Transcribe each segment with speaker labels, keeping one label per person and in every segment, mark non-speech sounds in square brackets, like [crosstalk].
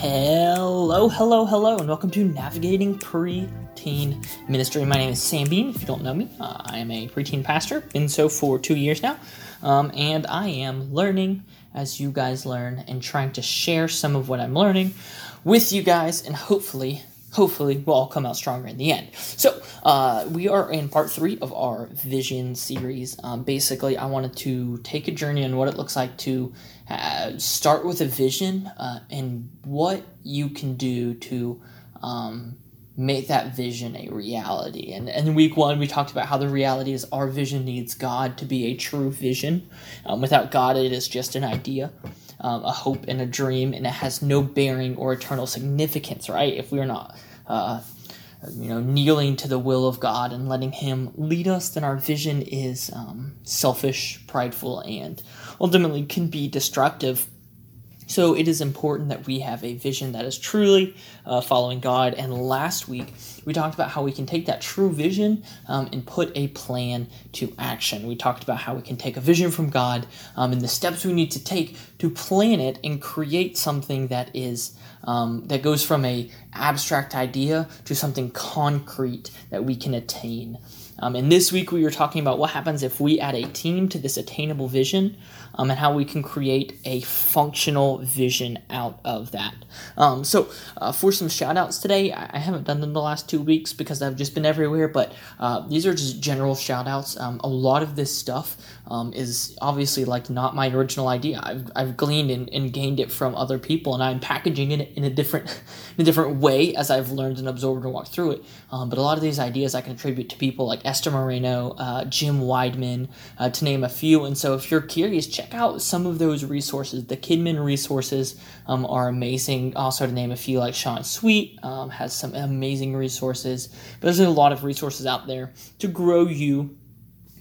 Speaker 1: Hello, hello, hello, and welcome to Navigating Preteen Ministry. My name is Sam Bean. If you don't know me, uh, I am a preteen pastor, been so for two years now, um, and I am learning as you guys learn and trying to share some of what I'm learning with you guys, and hopefully hopefully we'll all come out stronger in the end. So, uh, we are in part three of our vision series. Um, basically, I wanted to take a journey on what it looks like to uh, start with a vision uh, and what you can do to um, make that vision a reality. And, and in week one, we talked about how the reality is our vision needs God to be a true vision. Um, without God, it is just an idea um, a hope and a dream, and it has no bearing or eternal significance, right? If we are not, uh, you know, kneeling to the will of God and letting Him lead us, then our vision is um, selfish, prideful, and ultimately can be destructive so it is important that we have a vision that is truly uh, following God. And last week, we talked about how we can take that true vision um, and put a plan to action. We talked about how we can take a vision from God um, and the steps we need to take to plan it and create something that is um, that goes from a abstract idea to something concrete that we can attain. Um, and this week we were talking about what happens if we add a team to this attainable vision um, and how we can create a functional vision out of that. Um, so, uh, for some shout outs today, I haven't done them the last two weeks because I've just been everywhere, but uh, these are just general shout outs. Um, a lot of this stuff um, is obviously like not my original idea. I've, I've gleaned and, and gained it from other people, and I'm packaging it in a different [laughs] in a different way as I've learned and absorbed and walked through it. Um, but a lot of these ideas I can attribute to people like Esther Moreno, uh, Jim Wideman, uh, to name a few. And so if you're curious, check out some of those resources. The KidMin resources um, are amazing. Also, to name a few, like Sean Sweet um, has some amazing resources. But there's a lot of resources out there to grow you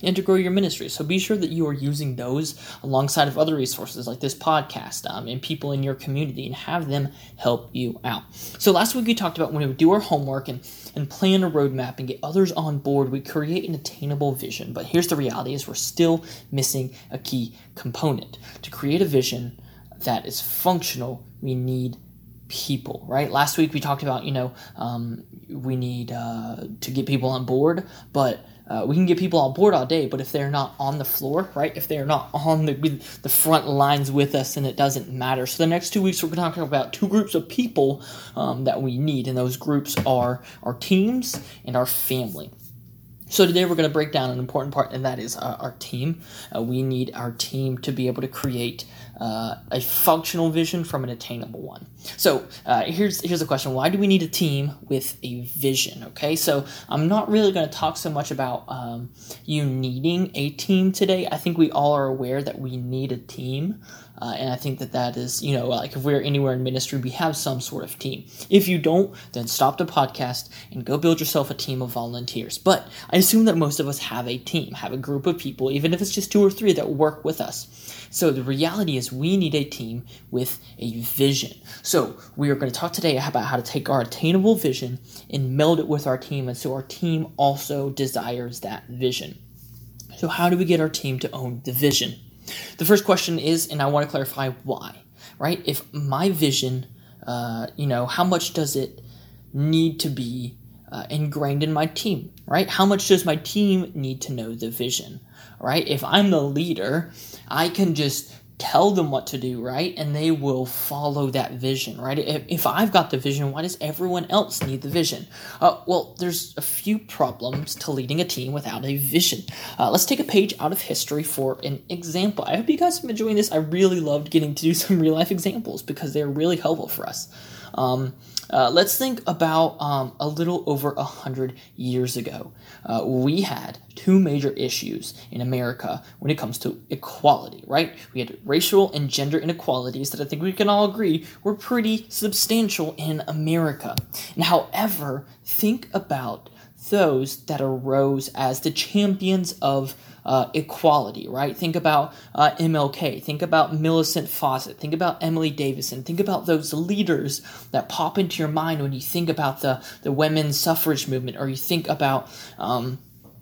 Speaker 1: and to grow your ministry. So be sure that you are using those alongside of other resources like this podcast um, and people in your community and have them help you out. So last week we talked about when we do our homework and, and plan a roadmap and get others on board, we create an attainable vision. But here's the reality is we're still missing a key component. To create a vision that is functional, we need people, right? Last week we talked about, you know, um, we need uh, to get people on board, but uh, we can get people on board all day, but if they're not on the floor, right? If they're not on the the front lines with us, then it doesn't matter. So the next two weeks, we're going to talk about two groups of people um, that we need, and those groups are our teams and our family. So today we're going to break down an important part, and that is uh, our team. Uh, we need our team to be able to create uh, a functional vision from an attainable one. So uh, here's here's the question: Why do we need a team with a vision? Okay, so I'm not really going to talk so much about um, you needing a team today. I think we all are aware that we need a team. Uh, and I think that that is, you know, like if we're anywhere in ministry, we have some sort of team. If you don't, then stop the podcast and go build yourself a team of volunteers. But I assume that most of us have a team, have a group of people, even if it's just two or three that work with us. So the reality we need a team with a vision. So we are going to talk today about how to take our attainable vision and meld it with our team. And so our team also desires that vision. So how do we get our team to own the vision? The first question is, and I want to clarify why, right? If my vision, uh, you know, how much does it need to be uh, ingrained in my team, right? How much does my team need to know the vision, right? If I'm the leader, I can just tell them what to do, right? And they will follow that vision, right? If, if I've got the vision, why does everyone else need the vision? Uh, well, there's a few problems to leading a team without a vision. Uh, let's take a page out of history for an example. I hope you guys have been enjoying this. I really loved getting to do some [laughs] real life examples because they're really helpful for us. Um, uh, let's think about um, a little over a hundred years ago. Uh, we had two major issues in America when it comes to equality, right? We had racial and gender inequalities that I think we can all agree were pretty substantial in America. And however, think about those that arose as the champions of uh, equality, right? Think about uh, MLK, think about Millicent Fawcett, think about Emily Davison, think about those leaders that pop into your mind when you think about the, the women's suffrage movement or you think about um,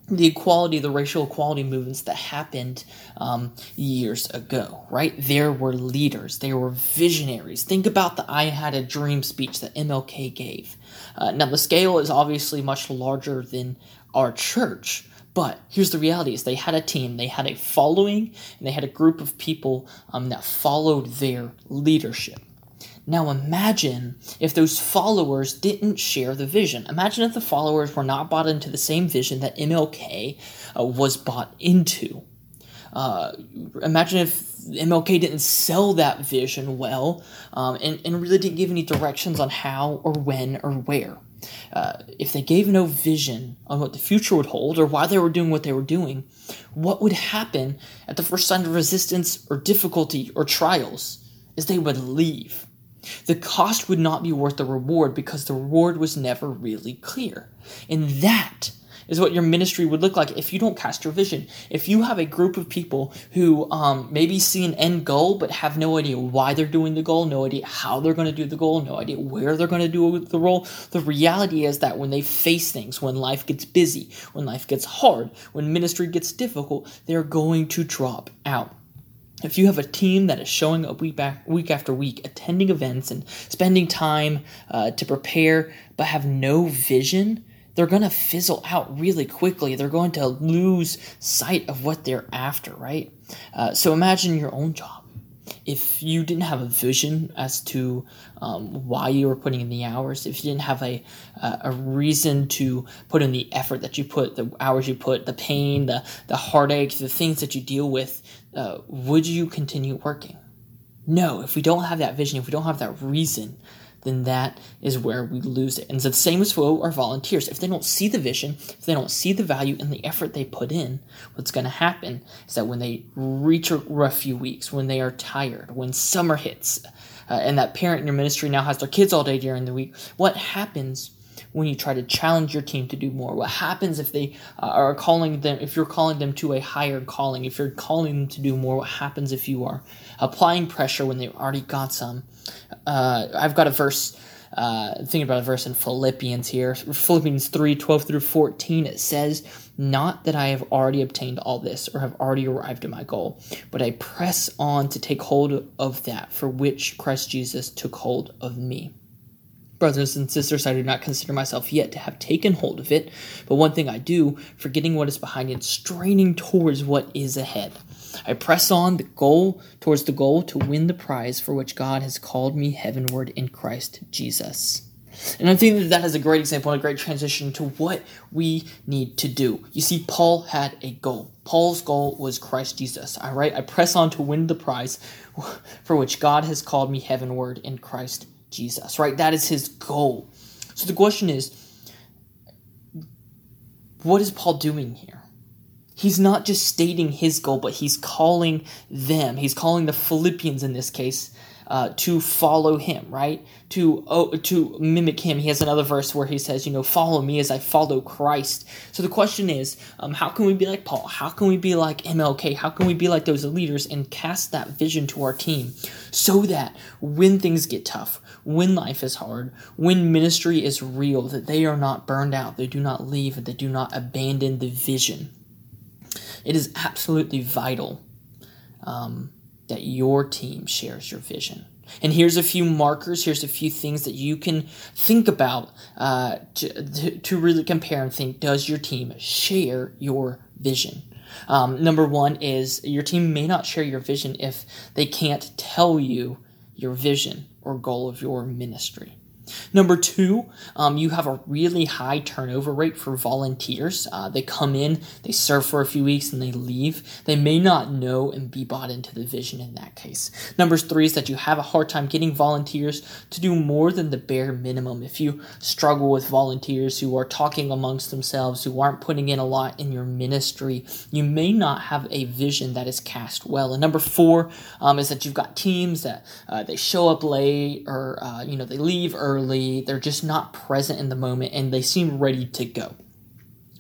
Speaker 1: the equality, the racial equality movements that happened um, years ago, right? There were leaders, there were visionaries. Think about the I Had a Dream speech that MLK gave. Uh, now, the scale is obviously much larger than our church, but here's the reality is they had a team, they had a following, and they had a group of people um, that followed their leadership. Now imagine if those followers didn't share the vision. Imagine if the followers were not bought into the same vision that MLK uh, was bought into. Uh, imagine if MLK didn't sell that vision well um, and, and really didn't give any directions on how or when or where. Uh, if they gave no vision on what the future would hold or why they were doing what they were doing, what would happen at the first sign of resistance or difficulty or trials is they would leave the cost would not be worth the reward because the reward was never really clear. And that is what your ministry would look like if you don't cast your vision. If you have a group of people who um, maybe see an end goal but have no idea why they're doing the goal, no idea how they're going to do the goal, no idea where they're going to do the role, the reality is that when they face things, when life gets busy, when life gets hard, when ministry gets difficult, they're going to drop out if you have a team that is showing up week back week after week attending events and spending time uh, to prepare but have no vision they're going to fizzle out really quickly. They're going to lose sight of what they're after right? Uh, so imagine your own job. If you didn't have a vision as to um, why you were putting in the hours, if you didn't have a uh, a reason to put in the effort that you put, the hours you put, the pain, the the heartache, the things that you deal with, uh, would you continue working? No. If we don't have that vision, if we don't have that reason, then that is where we lose it. And so the same as for our volunteers. If they don't see the vision, if they don't see the value in the effort they put in, what's going to happen is that when they reach a rough few weeks, when they are tired, when summer hits, uh, and that parent in your ministry now has their kids all day during the week, what happens when you try to challenge your team to do more? What happens if they uh, are calling them, if you're calling them to a higher calling, if you're calling them to do more? What happens if you are applying pressure when they've already got some? Uh, I've got a verse. Uh, thinking about a verse in Philippians here, Philippians 3 12 through 14, it says, Not that I have already obtained all this or have already arrived at my goal, but I press on to take hold of that for which Christ Jesus took hold of me. Brothers and sisters, I do not consider myself yet to have taken hold of it, but one thing I do, forgetting what is behind and straining towards what is ahead. I press on the goal towards the goal to win the prize for which God has called me heavenward in Christ Jesus. And I think that that is a great example and a great transition to what we need to do. You see, Paul had a goal. Paul's goal was Christ Jesus. All right, I press on to win the prize [laughs] for which God has called me heavenward in Christ Jesus, right? That is his goal. So the question is, what is Paul doing here? He's not just stating his goal, but he's calling them. He's calling the Philippians in this case uh, to follow him, right? To oh, to mimic him. He has another verse where he says, you know, follow me as I follow Christ. So the question is, um, how can we be like Paul? How can we be like MLK? How can we be like those leaders and cast that vision to our team so that when things get tough, when life is hard, when ministry is real, that they are not burned out, they do not leave, and they do not abandon the vision. It is absolutely vital um, that your team shares your vision. And here's a few markers, here's a few things that you can think about uh, to, to really compare and think does your team share your vision? Um, number one is your team may not share your vision if they can't tell you your vision or goal of your ministry. Number two, um, you have a really high turnover rate for volunteers. Uh, they come in, they serve for a few weeks, and they leave. They may not know and be bought into the vision in that case. Number three is that you have a hard time getting volunteers to do more than the bare minimum. If you struggle with volunteers who are talking amongst themselves, who aren't putting in a lot in your ministry, you may not have a vision that is cast well. And number four um, is that you've got teams that uh, they show up late or uh, you know they leave early early, they're just not present in the moment, and they seem ready to go.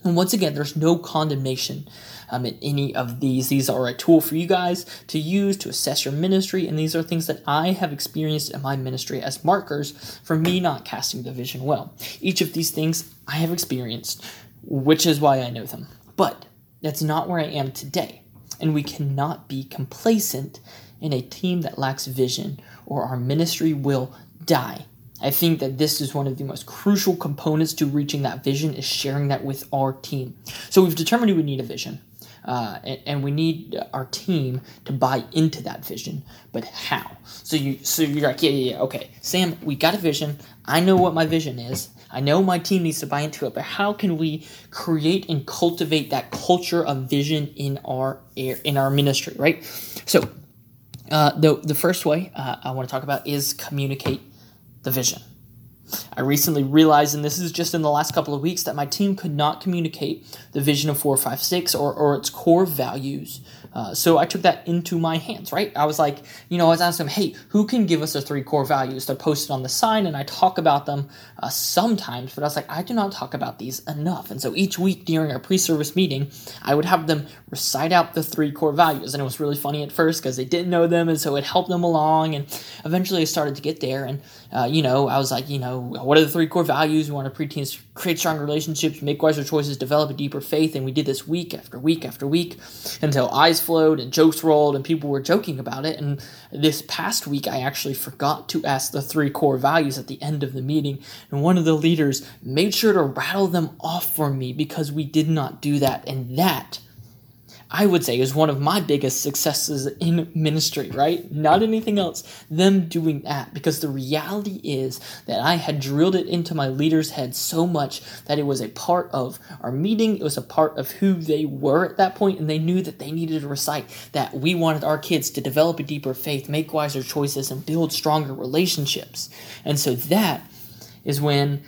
Speaker 1: And once again, there's no condemnation um, in any of these. These are a tool for you guys to use to assess your ministry, and these are things that I have experienced in my ministry as markers for me not casting the vision well. Each of these things I have experienced, which is why I know them. But that's not where I am today. And we cannot be complacent in a team that lacks vision, or our ministry will die. I think that this is one of the most crucial components to reaching that vision is sharing that with our team. So we've determined we need a vision. Uh, and, and, we need our team to buy into that vision. But how? So you, so you're like, yeah, yeah, yeah, okay, Sam, we got a vision. I know what my vision is. I know my team needs to buy into it. But how can we create and cultivate that culture of vision in our in our ministry, right? So, uh, the the first way uh, I want to talk about is communicate the vision. I recently realized, and this is just in the last couple of weeks, that my team could not communicate the vision of 456 or, or its core values. Uh, so I took that into my hands, right? I was like, you know, I was asking them, hey, who can give us the three core values? They're posted on the sign, and I talk about them uh, sometimes, but I was like, I do not talk about these enough. And so each week during our pre service meeting, I would have them recite out the three core values. And it was really funny at first because they didn't know them, and so it helped them along. And eventually I started to get there. And, uh, you know, I was like, you know, what are the three core values? We want our preteens to create stronger relationships, make wiser choices, develop a deeper faith. And we did this week after week after week until eyes flowed and jokes rolled and people were joking about it. And this past week, I actually forgot to ask the three core values at the end of the meeting. And one of the leaders made sure to rattle them off for me because we did not do that. And that I would say is one of my biggest successes in ministry, right? Not anything else, them doing that. Because the reality is that I had drilled it into my leaders' head so much that it was a part of our meeting, it was a part of who they were at that point, and they knew that they needed to recite that we wanted our kids to develop a deeper faith, make wiser choices, and build stronger relationships. And so that is when